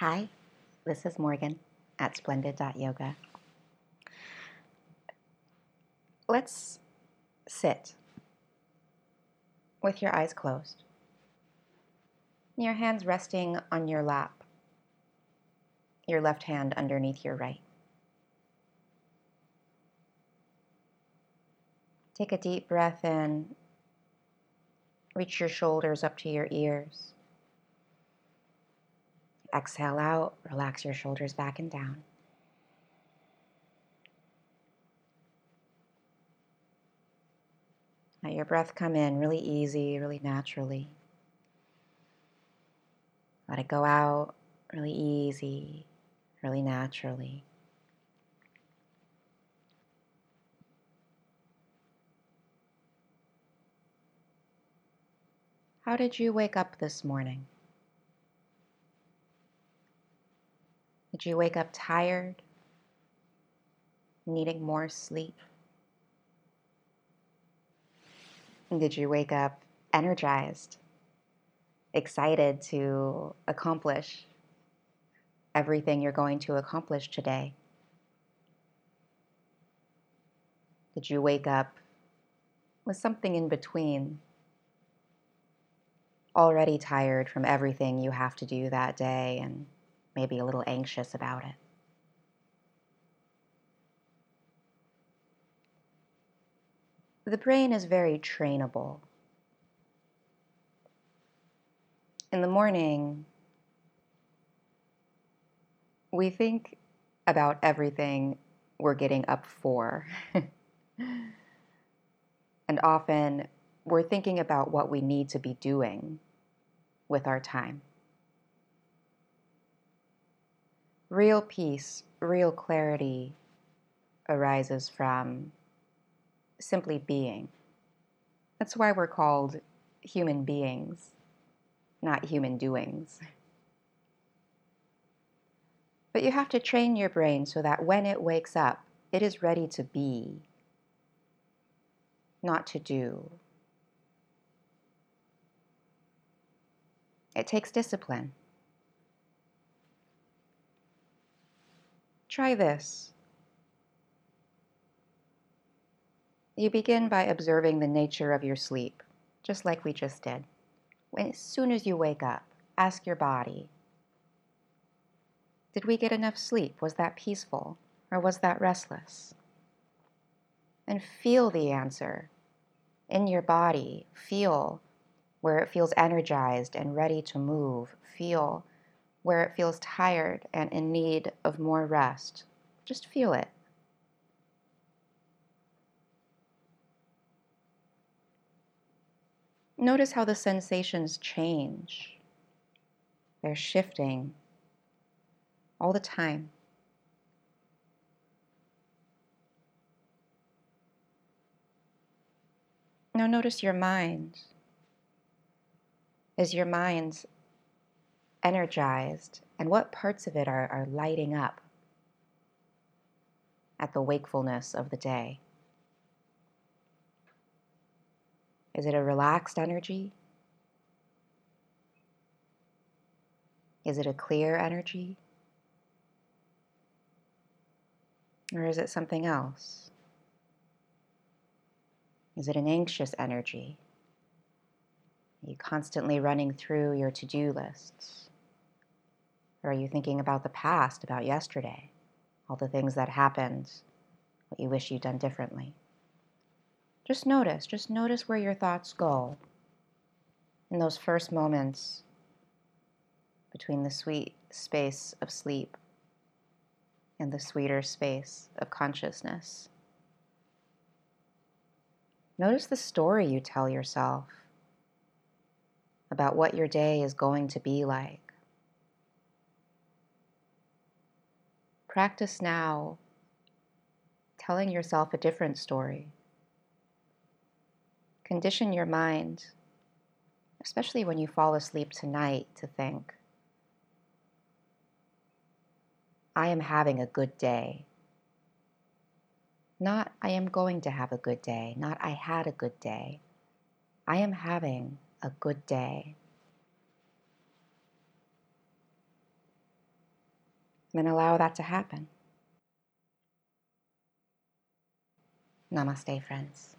Hi, this is Morgan at splendid.yoga. Let's sit with your eyes closed, your hands resting on your lap, your left hand underneath your right. Take a deep breath in, reach your shoulders up to your ears. Exhale out, relax your shoulders back and down. Let your breath come in really easy, really naturally. Let it go out really easy, really naturally. How did you wake up this morning? Did you wake up tired, needing more sleep? Did you wake up energized, excited to accomplish everything you're going to accomplish today? Did you wake up with something in between? Already tired from everything you have to do that day and maybe a little anxious about it. The brain is very trainable. In the morning, we think about everything we're getting up for. and often we're thinking about what we need to be doing with our time. Real peace, real clarity arises from simply being. That's why we're called human beings, not human doings. But you have to train your brain so that when it wakes up, it is ready to be, not to do. It takes discipline. Try this. You begin by observing the nature of your sleep, just like we just did. As soon as you wake up, ask your body Did we get enough sleep? Was that peaceful? Or was that restless? And feel the answer in your body. Feel where it feels energized and ready to move. Feel where it feels tired and in need of more rest. Just feel it. Notice how the sensations change. They're shifting all the time. Now, notice your mind. Is your mind energized, and what parts of it are, are lighting up at the wakefulness of the day? Is it a relaxed energy? Is it a clear energy? Or is it something else? Is it an anxious energy? Are you constantly running through your to do lists? Or are you thinking about the past, about yesterday, all the things that happened, what you wish you'd done differently? Just notice, just notice where your thoughts go in those first moments between the sweet space of sleep and the sweeter space of consciousness. Notice the story you tell yourself about what your day is going to be like. Practice now telling yourself a different story. Condition your mind, especially when you fall asleep tonight, to think, I am having a good day. Not, I am going to have a good day. Not, I had a good day. I am having a good day. Then allow that to happen. Namaste, friends.